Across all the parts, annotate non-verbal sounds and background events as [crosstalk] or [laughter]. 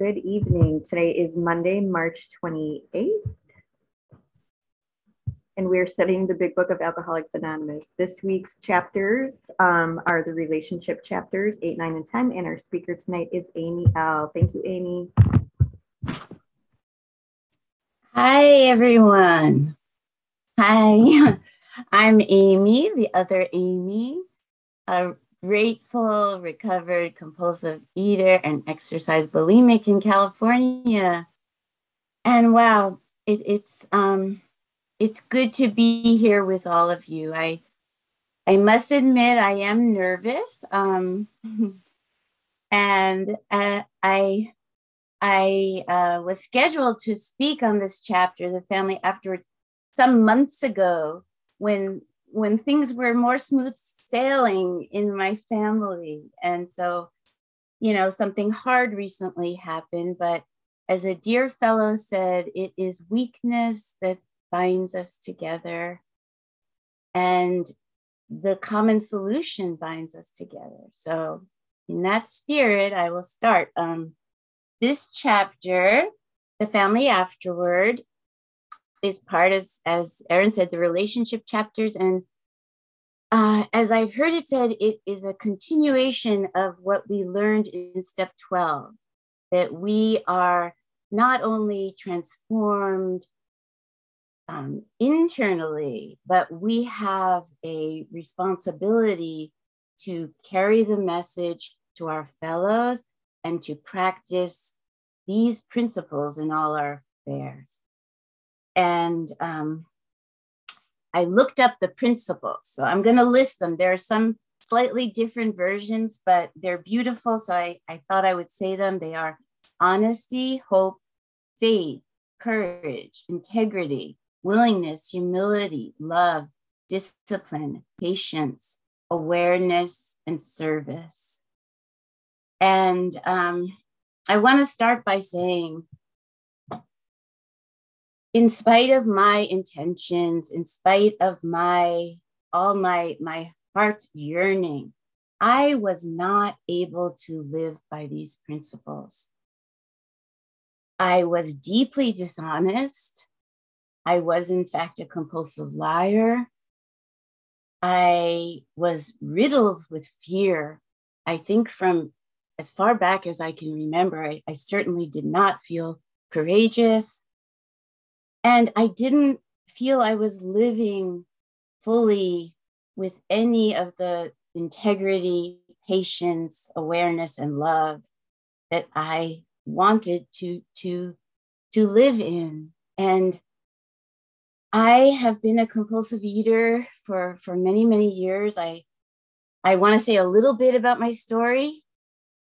Good evening. Today is Monday, March 28th, and we're studying the Big Book of Alcoholics Anonymous. This week's chapters um, are the relationship chapters 8, 9, and 10, and our speaker tonight is Amy L. Thank you, Amy. Hi, everyone. Hi, [laughs] I'm Amy, the other Amy, a grateful, recovered, compulsive eater and exercise bulimic in California. And wow, it, it's um, it's good to be here with all of you. I I must admit I am nervous, um, [laughs] and uh, I I uh, was scheduled to speak on this chapter, the family afterwards, some months ago when when things were more smooth sailing in my family. And so, you know, something hard recently happened, but as a dear fellow said, it is weakness that binds us together. And the common solution binds us together. So, in that spirit, I will start. Um, this chapter, The Family Afterward, is part as as Aaron said, the relationship chapters. And uh, as I've heard it said, it is a continuation of what we learned in step 12, that we are not only transformed um, internally, but we have a responsibility to carry the message to our fellows and to practice these principles in all our affairs. And um, I looked up the principles. So I'm going to list them. There are some slightly different versions, but they're beautiful. So I, I thought I would say them. They are honesty, hope, faith, courage, integrity, willingness, humility, love, discipline, patience, awareness, and service. And um, I want to start by saying in spite of my intentions, in spite of my all my my heart's yearning, I was not able to live by these principles. I was deeply dishonest. I was, in fact, a compulsive liar. I was riddled with fear. I think from as far back as I can remember, I, I certainly did not feel courageous. And I didn't feel I was living fully with any of the integrity, patience, awareness, and love that I wanted to, to, to live in. And I have been a compulsive eater for, for many, many years. I, I want to say a little bit about my story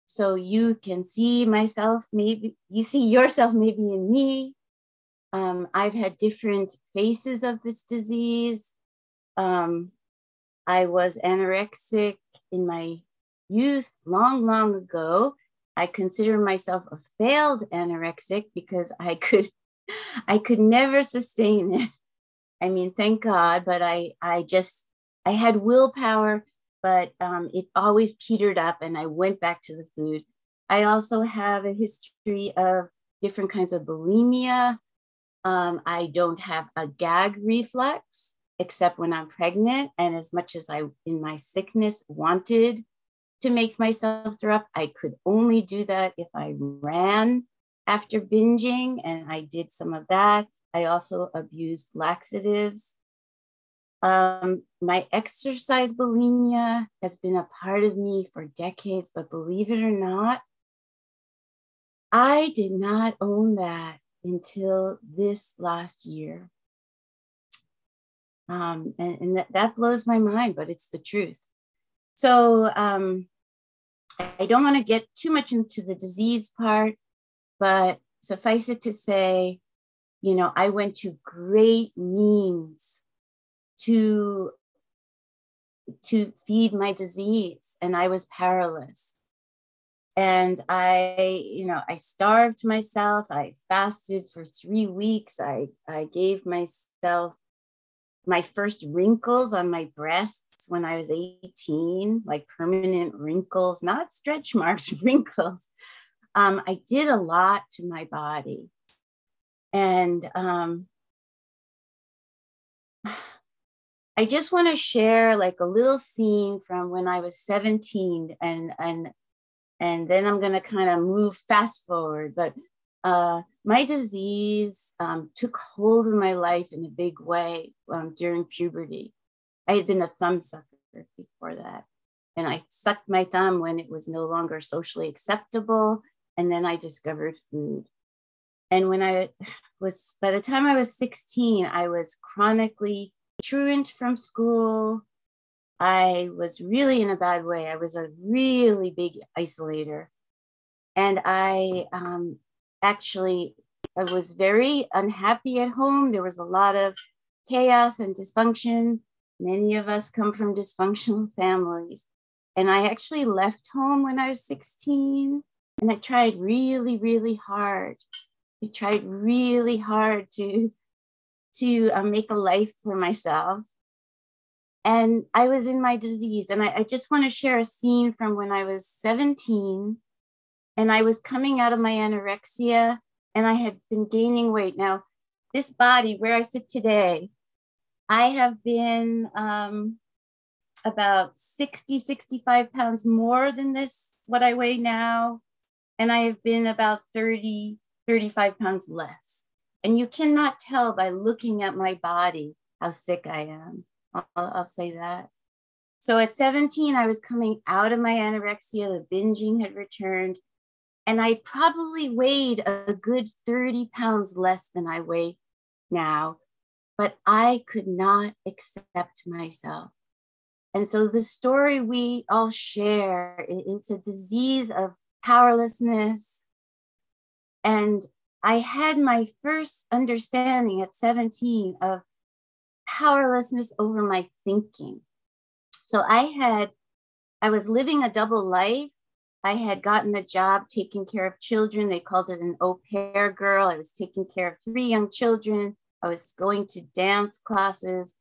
so you can see myself, maybe you see yourself maybe in me. Um, I've had different faces of this disease. Um, I was anorexic in my youth, long, long ago. I consider myself a failed anorexic because I could, [laughs] I could never sustain it. I mean, thank God, but I, I just, I had willpower, but um, it always petered up, and I went back to the food. I also have a history of different kinds of bulimia, um, I don't have a gag reflex except when I'm pregnant. And as much as I, in my sickness, wanted to make myself throw up, I could only do that if I ran after binging. And I did some of that. I also abused laxatives. Um, my exercise bulimia has been a part of me for decades, but believe it or not, I did not own that until this last year. Um, and, and that, that blows my mind, but it's the truth. So um, I don't want to get too much into the disease part, but suffice it to say, you know, I went to great means to to feed my disease and I was powerless and i you know i starved myself. I fasted for three weeks. I i gave myself my first wrinkles on my breasts when i was 18 like permanent wrinkles not stretch marks [laughs] wrinkles. Um, I did a lot to my body. And um, [sighs] I just want to share like a little scene from when I was 17 and and and then I'm going to kind of move fast forward. But uh, my disease um, took hold of my life in a big way um, during puberty. I had been a thumb sucker before that. And I sucked my thumb when it was no longer socially acceptable. And then I discovered food. And when I was, by the time I was 16, I was chronically truant from school. I was really in a bad way. I was a really big isolator. And I um, actually I was very unhappy at home. There was a lot of chaos and dysfunction. Many of us come from dysfunctional [laughs] families. And I actually left home when I was 16 and I tried really, really hard. I tried really hard to, to uh, make a life for myself. And I was in my disease. And I, I just want to share a scene from when I was 17 and I was coming out of my anorexia and I had been gaining weight. Now, this body where I sit today, I have been um, about 60, 65 pounds more than this, what I weigh now. And I have been about 30, 35 pounds less. And you cannot tell by looking at my body how sick I am. I'll, I'll say that. So at 17, I was coming out of my anorexia, the binging had returned, and I probably weighed a good 30 pounds less than I weigh now, but I could not accept myself. And so the story we all share, it's a disease of powerlessness. And I had my first understanding at 17 of powerlessness over my thinking. So I had, I was living a double life. I had gotten a job taking care of children. They called it an au pair girl. I was taking care of three young children. I was going to dance classes.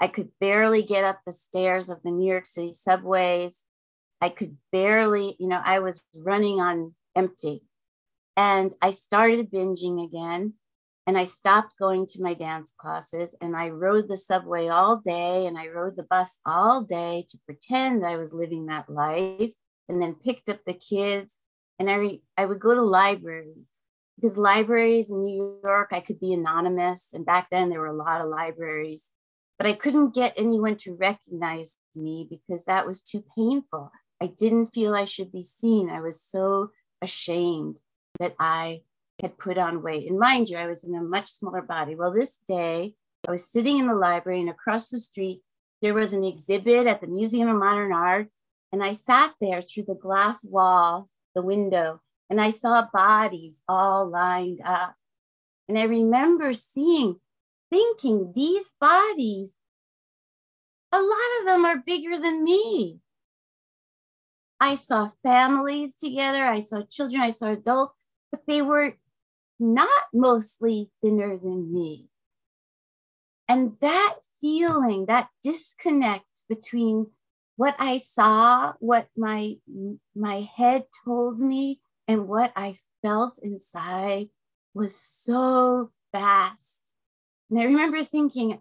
I could barely get up the stairs of the New York City subways. I could barely, you know, I was running on empty. And I started binging again. And I stopped going to my dance classes and I rode the subway all day and I rode the bus all day to pretend I was living that life and then picked up the kids. And I, I would go to libraries because libraries in New York, I could be anonymous. And back then there were a lot of libraries, but I couldn't get anyone to recognize me because that was too painful. I didn't feel I should be seen. I was so ashamed that I had put on weight. And mind you, I was in a much smaller body. Well, this day, I was sitting in the library, and across the street, there was an exhibit at the Museum of Modern Art. And I sat there through the glass wall, the window, and I saw bodies all lined up. And I remember seeing, thinking, these bodies, a lot of them are bigger than me. I saw families together, I saw children, I saw adults, but they were not mostly thinner than me. And that feeling, that disconnect between what I saw, what my my head told me, and what I felt inside was so vast. And I remember thinking,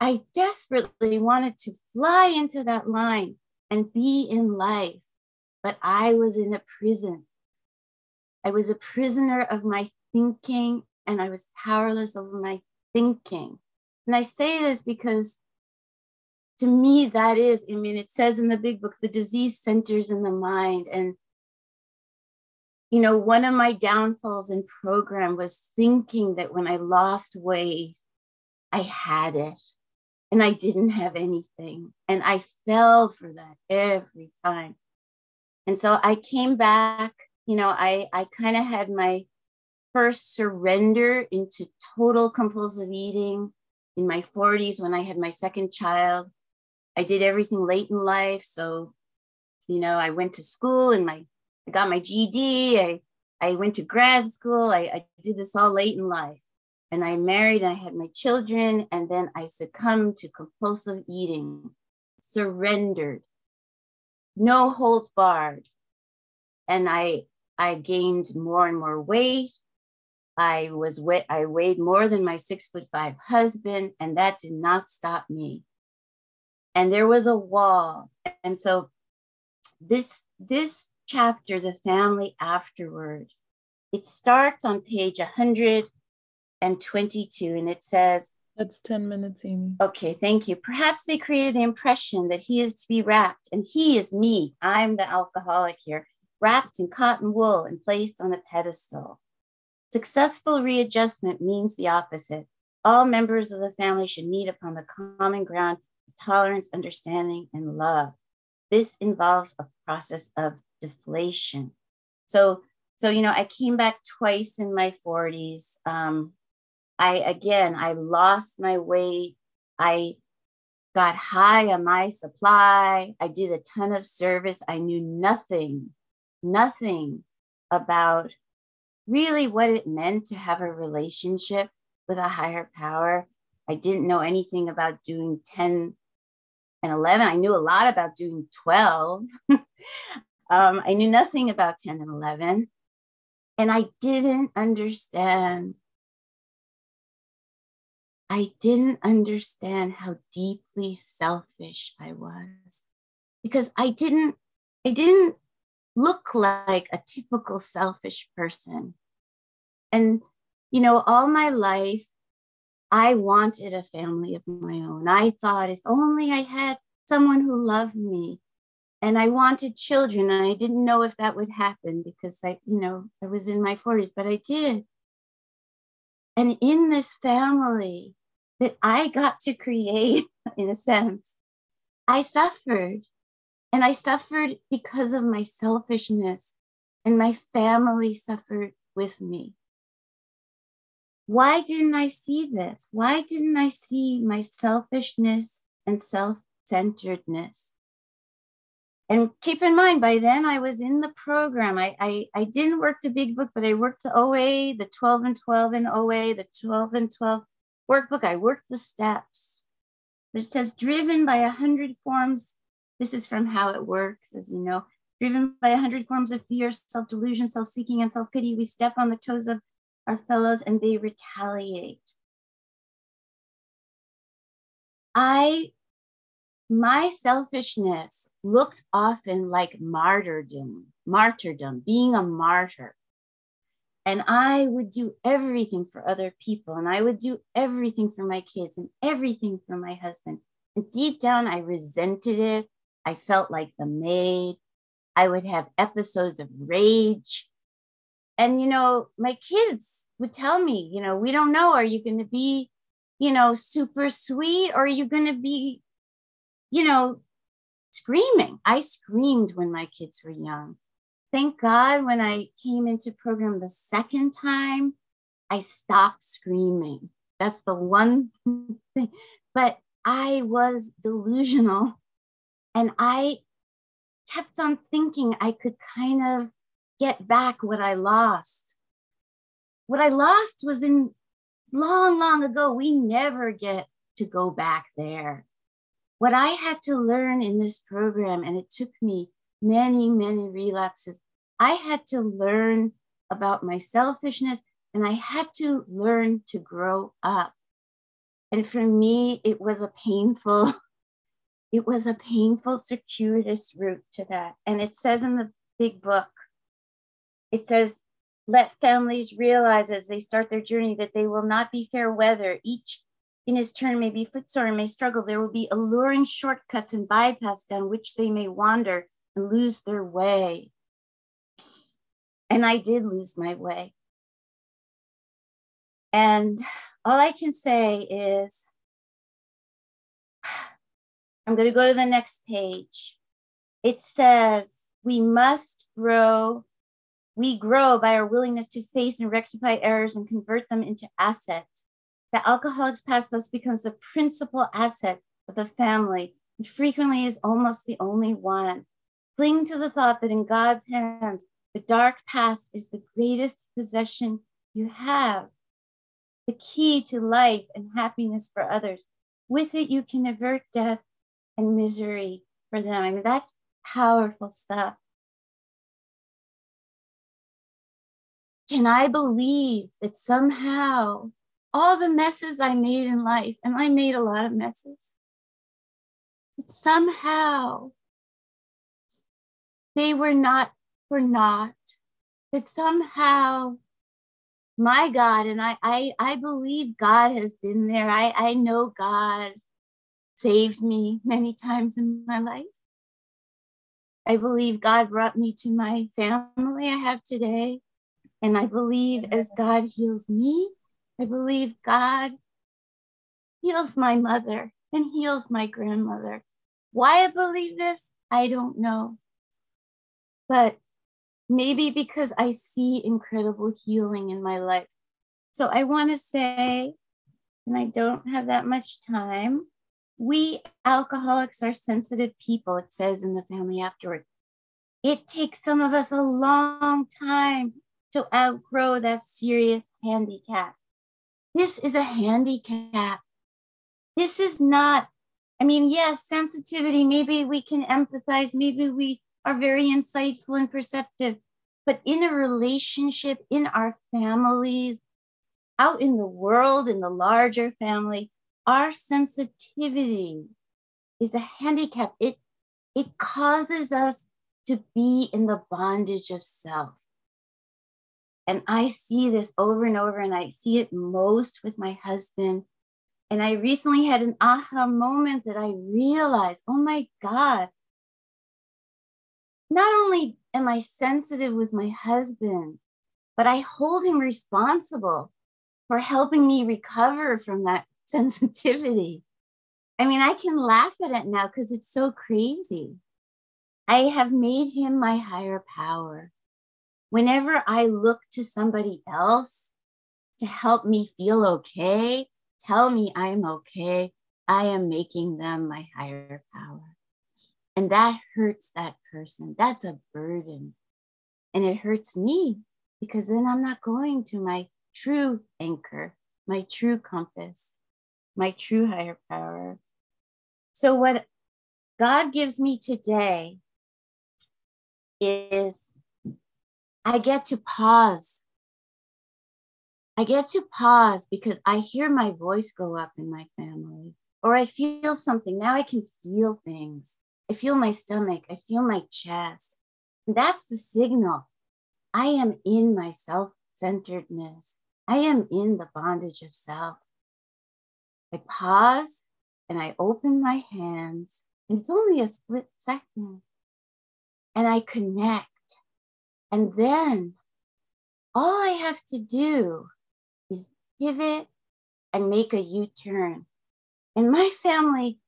I desperately wanted to fly into that line and be in life, but I was in a prison. I was a prisoner of my thinking and I was powerless over my thinking. And I say this because to me, that is, I mean, it says in the big book, the disease centers in the mind. And, you know, one of my downfalls in program was thinking that when I lost weight, I had it and I didn't have anything. And I fell for that every time. And so I came back, you know, I, I kind of had my first surrender into total compulsive eating in my 40s when I had my second child. I did everything late in life. So, you know, I went to school and my I got my GED. I, I went to grad school. I, I did this all late in life. And I married and I had my children. And then I succumbed to compulsive eating, surrendered, no holds barred. And I I gained more and more weight. I was wet, I weighed more than my six foot five husband, and that did not stop me. And there was a wall. And so this this chapter, The Family Afterward, it starts on page 122 and it says, That's 10 minutes, Amy. Okay, thank you. Perhaps they created the impression that he is to be wrapped and he is me. I'm the alcoholic here, wrapped in cotton wool and placed on a pedestal. Successful readjustment means the opposite. All members of the family should meet upon the common ground of tolerance, understanding, and love. This involves a process of deflation. So, so you know, I came back twice in my 40s. Um, I again, I lost my weight. I got high on my supply. I did a ton of service. I knew nothing, nothing about really what it meant to have a relationship with a higher power. I didn't know anything about doing 10 and 11. I knew a lot about doing 12. [laughs] um, I knew nothing about 10 and 11. And I didn't understand. I didn't understand how deeply selfish I was because I didn't, I didn't look like a typical selfish person. And, you know, all my life, I wanted a family of my own. I thought if only I had someone who loved me. And I wanted children, and I didn't know if that would happen because I, you know, I was in my 40s, but I did. And in this family that I got to create, [laughs] in a sense, I suffered. And I suffered because of my selfishness, and my family suffered with me. Why didn't I see this? Why didn't I see my selfishness and self centeredness? And keep in mind, by then I was in the program. I, I, I didn't work the big book, but I worked the OA, the 12 and 12 in OA, the 12 and 12 workbook. I worked the steps. But it says, driven by a hundred forms this is from how it works, as you know. Driven by a hundred forms of fear, self delusion, self seeking, and self pity, we step on the toes of our fellows and they retaliate. I, my selfishness looked often like martyrdom, martyrdom, being a martyr. And I would do everything for other people, and I would do everything for my kids and everything for my husband. And deep down, I resented it. I felt like the maid. I would have episodes of rage. And, you know, my kids would tell me, you know, we don't know, are you going to be, you know, super sweet or are you going to be, you know, screaming? I screamed when my kids were young. Thank God when I came into program the second time, I stopped screaming. That's the one [laughs] thing. But I was delusional and I kept on thinking I could kind of get back what I lost. What I lost was in long, long ago. We never get to go back there. What I had to learn in this program, and it took me many, many relapses, I had to learn about my selfishness and I had to learn to grow up. And for me, it was a painful [laughs] it was a painful, circuitous route to that. And it says in the big book, it says, let families realize as they start their journey that they will not be fair weather. Each in his turn may be footsore and may struggle. There will be alluring shortcuts and bypaths down which they may wander and lose their way. And I did lose my way. And all I can say is I'm going to go to the next page. It says, we must grow. We grow by our willingness to face and rectify errors and convert them into assets. The alcoholic's past thus becomes the principal asset of the family and frequently is almost the only one. Cling to the thought that in God's hands, the dark past is the greatest possession you have, the key to life and happiness for others. With it, you can avert death and misery for them. I mean, that's powerful stuff. can I believe that somehow all the messes I made in life, and I made a lot of messes, that somehow they were not for naught, that somehow my God, and I, I, I believe God has been there. I, I know God saved me many times in my life. I believe God brought me to my family I have today. And I believe as God heals me, I believe God heals my mother and heals my grandmother. Why I believe this, I don't know. But maybe because I see incredible healing in my life. So I want to say, and I don't have that much time, we alcoholics are sensitive people, it says in the family afterward. It takes some of us a long time to outgrow that serious handicap. This is a handicap. This is not, I mean, yes, sensitivity, maybe we can empathize, maybe we are very insightful and perceptive. But in a relationship, in our families, out in the world, in the larger family, our sensitivity is a handicap. It, it causes us to be in the bondage of self. And I see this over and over, and I see it most with my husband. And I recently had an aha moment that I realized, oh my God, not only am I sensitive with my husband, but I hold him responsible for helping me recover from that sensitivity. I mean, I can laugh at it now because it's so crazy. I have made him my higher power. Whenever I look to somebody else to help me feel okay, tell me I'm okay, I am making them my higher power. And that hurts that person. That's a burden. And it hurts me because then I'm not going to my true anchor, my true compass, my true higher power. So, what God gives me today is I get to pause. I get to pause because I hear my voice go up in my family, or I feel something. Now I can feel things. I feel my stomach, I feel my chest. That's the signal. I am in my self centeredness. I am in the bondage of self. I pause and I open my hands, and it's only a split second. And I connect. And then all I have to do is pivot and make a U turn. And my family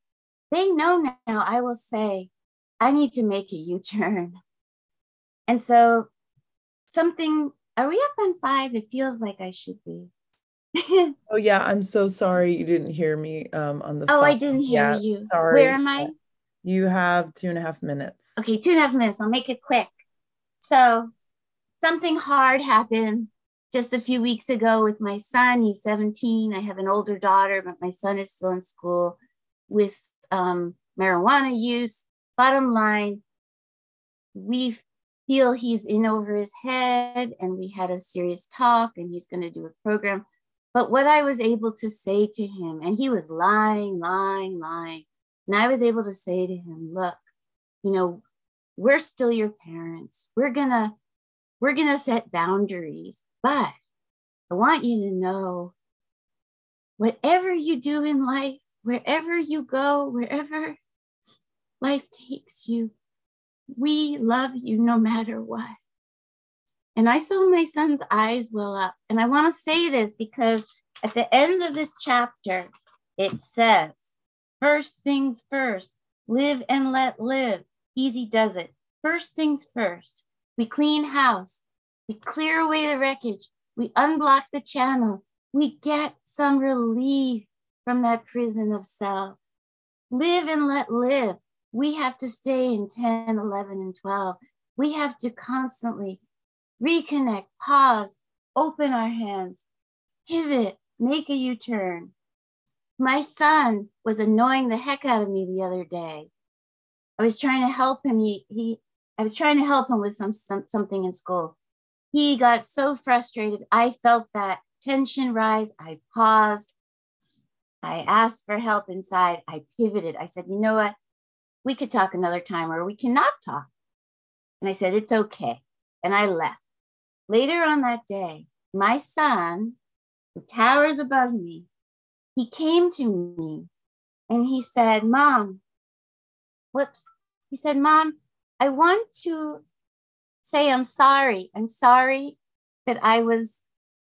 they know now I will say, I need to make a U turn. And so, something, are we up on five? It feels like I should be. [laughs] oh, yeah. I'm so sorry you didn't hear me um, on the Oh, I didn't hear yeah, you. Sorry. Where am I? You have two and a half minutes. Okay, two and a half minutes. I'll make it quick. So, something hard happened just a few weeks ago with my son. He's 17. I have an older daughter, but my son is still in school with um, marijuana use. Bottom line, we feel he's in over his head, and we had a serious talk, and he's going to do a program. But what I was able to say to him, and he was lying, lying, lying. And I was able to say to him, look, you know, we're still your parents. We're gonna, we're gonna set boundaries, but I want you to know whatever you do in life, wherever you go, wherever life takes you, we love you no matter what. And I saw my son's eyes well up. And I want to say this because at the end of this chapter, it says, first things first, live and let live. Easy does it. First things first, we clean house, we clear away the wreckage, we unblock the channel, we get some relief from that prison of self. Live and let live. We have to stay in 10, 11, and 12. We have to constantly reconnect, pause, open our hands, pivot, make a U turn. My son was annoying the heck out of me the other day. I was trying to help him. He, he I was trying to help him with some, some something in school. he got so frustrated. I felt that tension rise. I paused. I asked for help inside. I pivoted. I said, you know what? We could talk another time or we cannot talk. And I said, it's okay. And I left. Later on that day, my son, who towers above me, he came to me and he said, Mom, whoops. He said, Mom, I want to say I'm sorry. I'm sorry that I was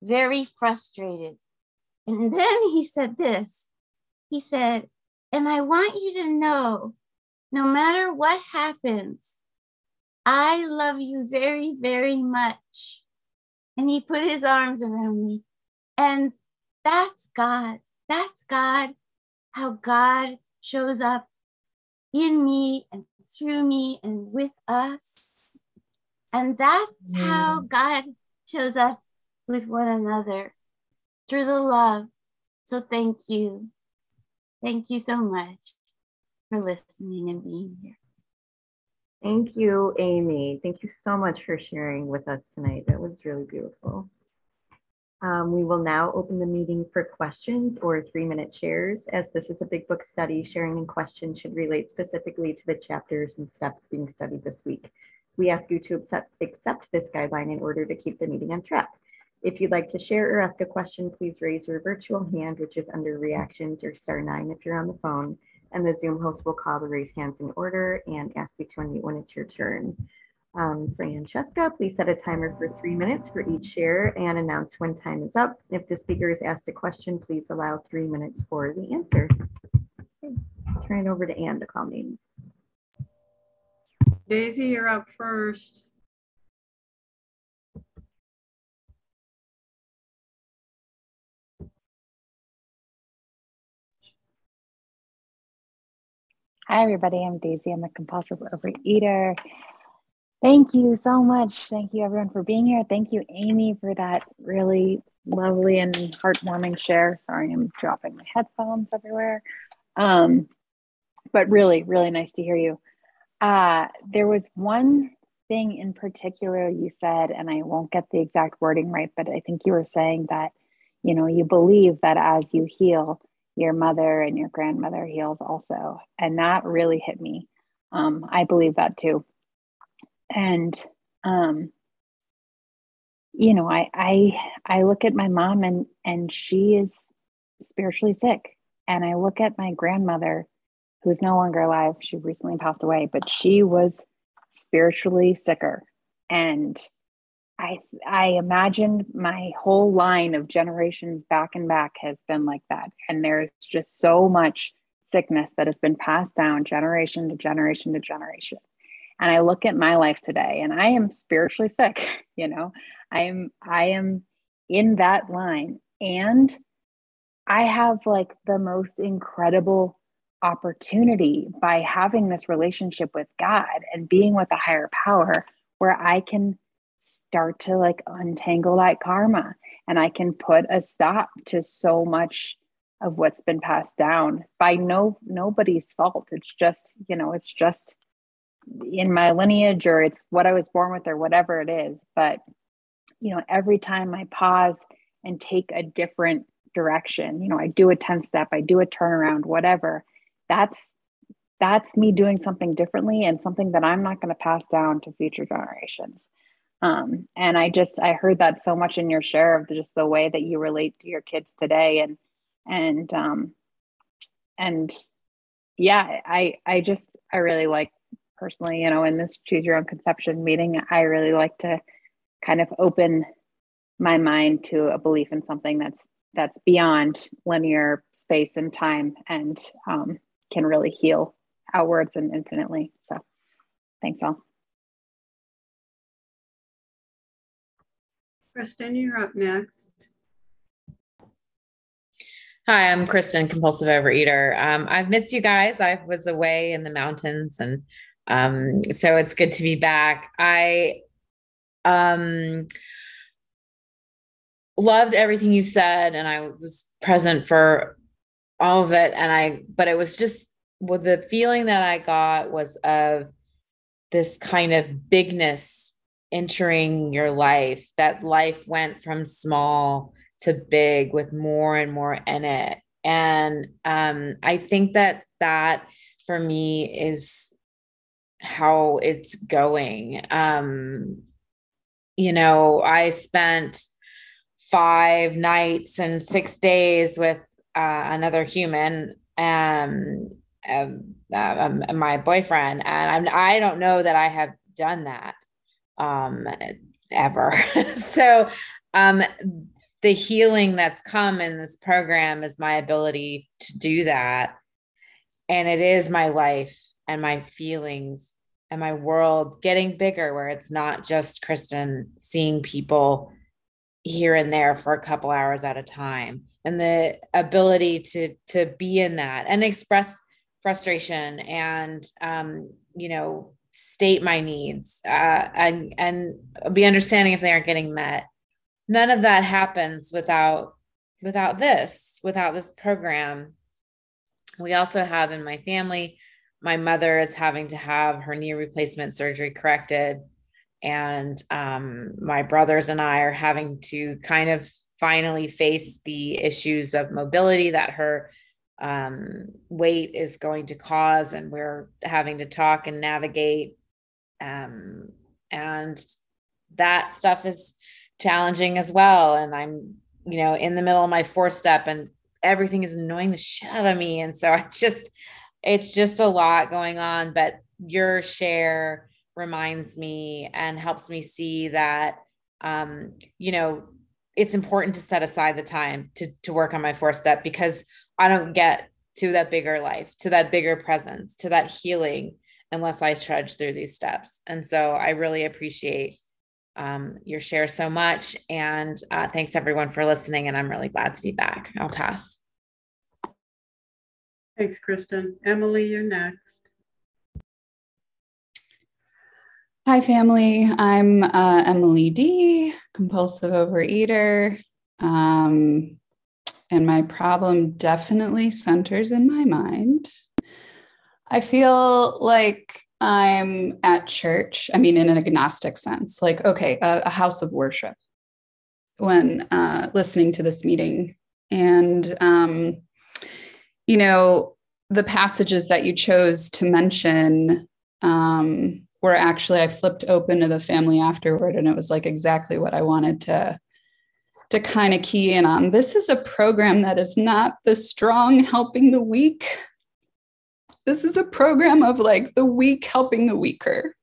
very frustrated. And then he said this he said, and I want you to know no matter what happens, I love you very, very much. And he put his arms around me. And that's God. That's God, how God shows up in me and through me and with us. And that's mm. how God shows up with one another through the love. So thank you. Thank you so much for listening and being here. Thank you, Amy. Thank you so much for sharing with us tonight. That was really beautiful. Um, we will now open the meeting for questions or three minute shares. As this is a big book study, sharing and questions should relate specifically to the chapters and steps being studied this week. We ask you to accept, accept this guideline in order to keep the meeting on track. If you'd like to share or ask a question, please raise your virtual hand, which is under reactions or star nine if you're on the phone, and the Zoom host will call the raise hands in order and ask you to unmute when it's your turn. Um, Francesca, please set a timer for three minutes for each share and announce when time is up. If the speaker is asked a question, please allow three minutes for the answer. Okay. Turn it over to Anne to call names. Daisy, you're up first. Hi, everybody. I'm Daisy. I'm a compulsive overeater. Thank you so much. Thank you, everyone, for being here. Thank you, Amy, for that really lovely and heartwarming share. Sorry, I'm dropping my headphones everywhere. Um, but really, really nice to hear you. Uh, there was one thing in particular you said, and I won't get the exact wording right, but I think you were saying that, you know, you believe that as you heal, your mother and your grandmother heals also. And that really hit me. Um, I believe that too and um you know i i i look at my mom and and she is spiritually sick and i look at my grandmother who's no longer alive she recently passed away but she was spiritually sicker and i i imagine my whole line of generations back and back has been like that. And there's just so much sickness that has been passed down generation to generation to generation. And i look at my life today and i am spiritually sick [laughs] you know? I am i am in that line. And i have like the most incredible opportunity by having this relationship with god and being with a higher power where i can start to like untangle that karma and i can put a stop to so much of what's been passed down by no nobody's fault it's just you know it's just in my lineage or it's what I was born with or whatever it is. But, you know, every time I pause and take a different direction, you know, I do a 10 step, I do a turnaround, whatever, that's that's me doing something differently and something that I'm not going to pass down to future generations. Um, and I just I heard that so much in your share of just the way that you relate to your kids today and and um and yeah I I just I really like personally, you know, in this choose your own conception meeting, I really like to kind of open my mind to a belief in something that's that's beyond linear space and time and um, can really heal outwards and infinitely. So thanks all. Kristen, you're up next. Hi, I'm Kristen, compulsive overeater. Um, I've missed you guys. I was away in the mountains and um, so it's good to be back. I um, loved everything you said, and I was present for all of it. And I, but it was just well, the feeling that I got was of this kind of bigness entering your life, that life went from small to big with more and more in it. And um, I think that that for me is how it's going. Um, you know, I spent five nights and six days with uh, another human, um, um, uh, my boyfriend, and I'm, I don't know that I have done that um, ever. [laughs] so, um, the healing that's come in this program is my ability to do that, and it is my life and my feelings and my world getting bigger, where it's not just Kristen seeing people here and there for a couple hours at a time and the ability to to be in that and express frustration and um, you know state my needs uh, and and be understanding if they aren't getting met. None of that happens without without this without this program. We also have in my family my mother is having to have her knee replacement surgery corrected. And um, my brothers and I are having to kind of finally face the issues of mobility that her um, weight is going to cause, and we're having to talk and navigate. Um, and that stuff is challenging as well. And I'm, you know, in the middle of my fourth step, and everything is annoying the shit out of me. And so [laughs] I just, it's just a lot going on. But your share reminds me and helps me see that um, you know it's important to set aside the time to to work on my fourth step because I don't get to that bigger life, to that bigger presence, to that healing unless I trudge through these steps. And so I really appreciate um, your share so much. And uh, thanks everyone for listening. And I'm really glad to be back. I'll pass. Thanks, Kristen. Emily, you're next. Hi, family. I'm uh, Emily D, compulsive overeater. Um, and my problem definitely centers in my mind. I feel like I'm at church, I mean, in an agnostic sense, like, okay, a, a house of worship when uh, listening to this meeting. And, um, you know, the passages that you chose to mention um, where actually I flipped open to the family afterward and it was like exactly what I wanted to to kind of key in on. This is a program that is not the strong helping the weak. This is a program of like the weak helping the weaker.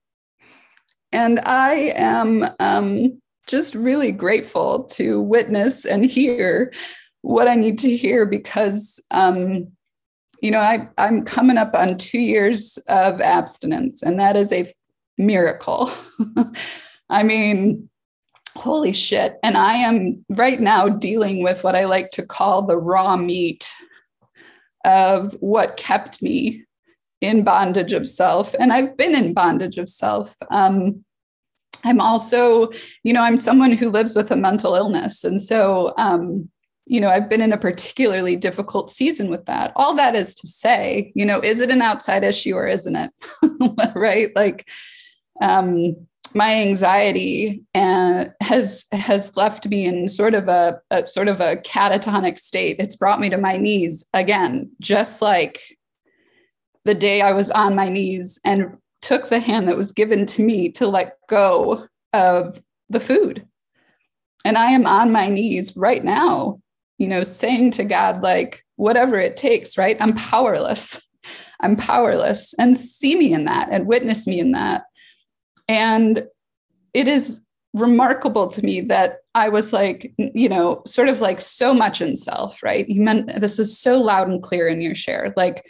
And I am um, just really grateful to witness and hear what I need to hear because um, you know I, i'm coming up on two years of abstinence and that is a miracle. [laughs] I mean, holy shit. And I am right now dealing with what I like to call the raw meat of what kept me in bondage of self. And I've been in bondage of self. Um, I'm also, you know, I'm someone who lives with a mental illness. And so, um, you know, I've been in a particularly difficult season with that. All that is to say, you know, is it an outside issue or isn't it? [laughs] right? Like, um, my anxiety and uh, has has left me in sort of a, a, sort of a catatonic state. It's brought me to my knees again, just like the day I was on my knees and took the hand that was given to me to let go of the food. And I am on my knees right now, you know, saying to God, like, whatever it takes, right? I'm powerless. I'm powerless. And see me in that and witness me in that and it is remarkable to me that I was like, you know, sort of like so much in self, right? You meant this was so loud and clear in your share. Like,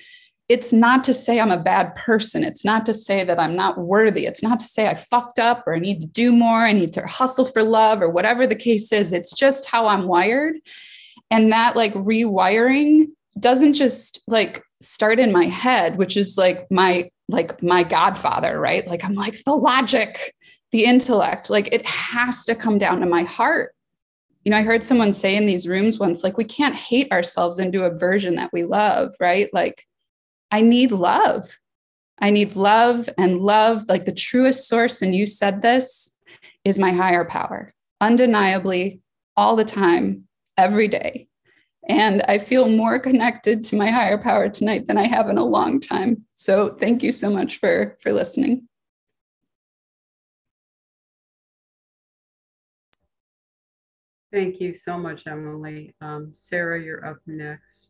it's not to say I'm a bad person. It's not to say that I'm not worthy. It's not to say I fucked up or I need to do more. I need to hustle for love or whatever the case is. It's just how I'm wired. And that like rewiring doesn't just like start in my head, which is like my like my godfather, right? Like I'm like the logic, the intellect, like it has to come down to my heart. You know, I heard someone say in these rooms once, like, we can't hate ourselves into a version that we love, right? Like, I need love. I need love and love, like the truest source. And you said this is my higher power, undeniably, all the time, every day. And I feel more connected to my higher power tonight than I have in a long time. So thank you so much for, for listening. Thank you so much, Emily. Um, Sarah, you're up next.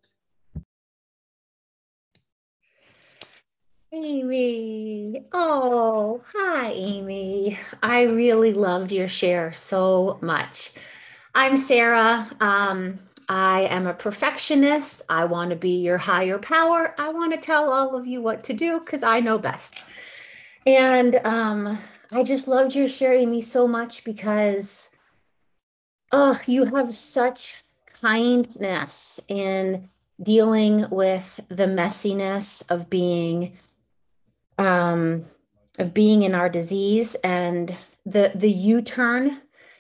Amy. Oh, hi, Amy. I really loved your share so much. I'm Sarah. Um, I am a perfectionist. I want to be your higher power. I want to tell all of you what to do because I know best. And um, I just loved your sharing me so much because Oh, you have such kindness in dealing with the messiness of being um, of being in our disease and the the U-turn,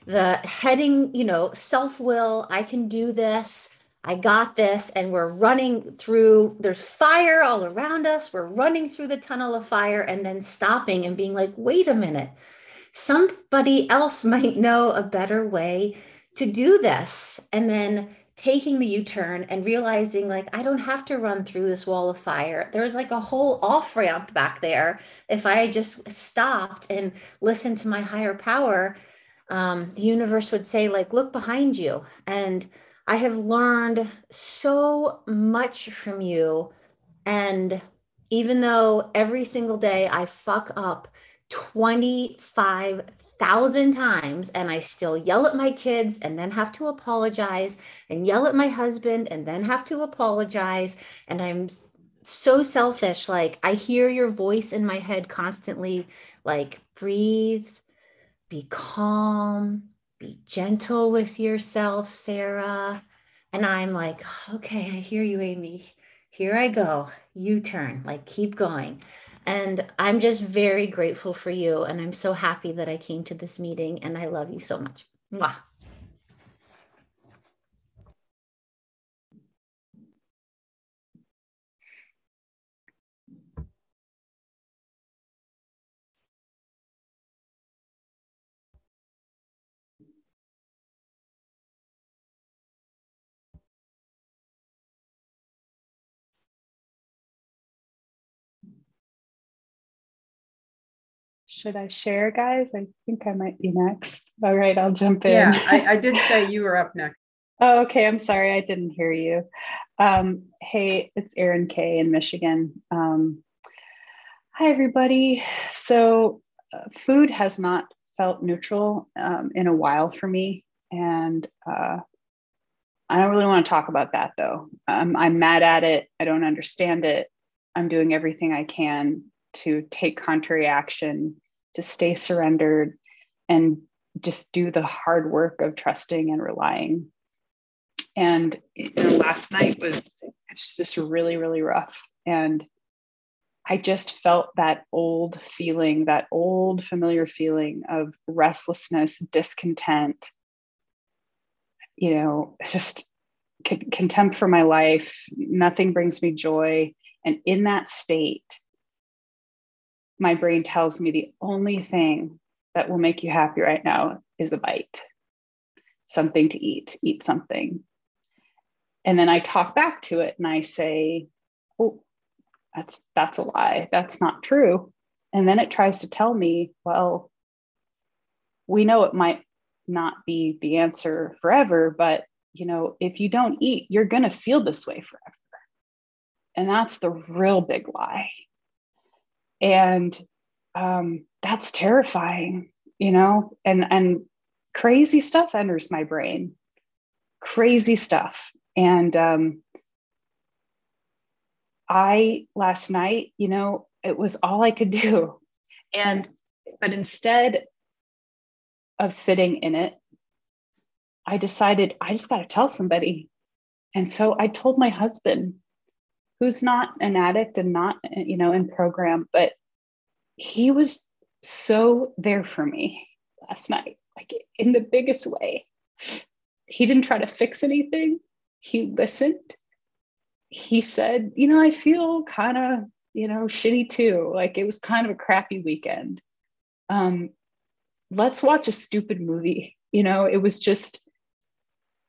the heading, you know, self-will, I can do this. I got this and we're running through there's fire all around us. We're running through the tunnel of fire and then stopping and being like, "Wait a minute. Somebody else [laughs] might know a better way to do this and then taking the u-turn and realizing like i don't have to run through this wall of fire there's like a whole off ramp back there if i just stopped and listened to my higher power um, the universe would say like look behind you and i have learned so much from you and even though every single day i fuck up 25 thousand times and I still yell at my kids and then have to apologize and yell at my husband and then have to apologize. And I'm so selfish. Like I hear your voice in my head constantly, like breathe, be calm, be gentle with yourself, Sarah. And I'm like, okay, I hear you, Amy. Here I go. U-turn, like keep going. And I'm just very grateful for you. And I'm so happy that I came to this meeting. And I love you so much. Mwah. Should I share, guys? I think I might be next. All right, I'll jump in. Yeah, I, I did say [laughs] you were up next. oh, okay. I'm sorry, I didn't hear you. Um, hey, it's Erin Kay in Michigan. Um, hi, everybody. So, uh, food has not felt neutral um, in a while for me, and uh, I don't really want to talk about that though. Um, I'm mad at it. I don't understand it. I'm doing everything I can to take contrary action to stay surrendered and just do the hard work of trusting and relying. And you know, last night was just really, really rough. And I just felt that old feeling, that old familiar feeling of restlessness, discontent, you know, just contempt for my life. Nothing brings me joy. And in that state, my brain tells me the only thing that will make you happy right now is a bite, something to eat, eat something. And then I talk back to it and I say, oh, that's that's a lie. That's not true. And then it tries to tell me, well, we know it might not be the answer forever, but you know, if you don't eat, you're going to feel this way forever. And that's the real big lie and um, that's terrifying you know? And and crazy stuff enters my brain. Crazy stuff. And um, i last night you know it was all i could [laughs] do. And but instead of sitting in it i decided i just got to tell somebody. And so i told my husband who's not an addict and not you know in program but he was so there for me last night like in the biggest way. He didn't try to fix anything. He listened. He said you know i feel kind of you know shitty too. Like it was kind of a crappy weekend. Um let's watch a stupid movie. You know, it was just,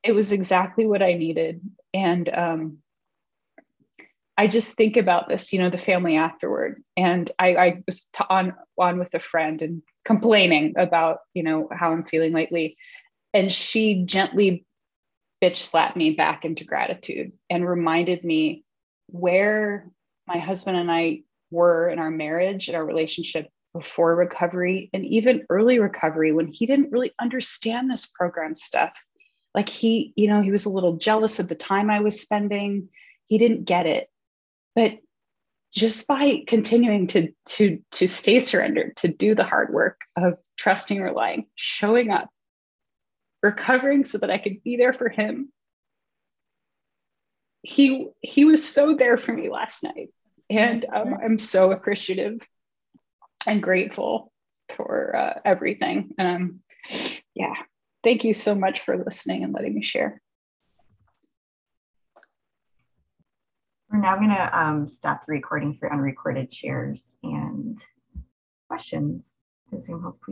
it was exactly what I needed. And um, I just think about this, you know, the family afterward. And I, I was t- on on with a friend and complaining about, you know, how I'm feeling lately. And she gently bitch slapped me back into gratitude and reminded me where my husband and I were in our marriage and our relationship before recovery and even early recovery when he didn't really understand this program stuff. Like he, you know, he was a little jealous of the time I was spending. He didn't get it. But just by continuing to to to stay surrendered, to do the hard work of trusting, relying, showing up, recovering so that I could be there for him. He he was so there for me last night. And um, I'm so appreciative and grateful for uh, everything. Um, yeah, thank you so much for listening and letting me share. We're now going to um, stop the recording for unrecorded shares and questions. Zoom host, please.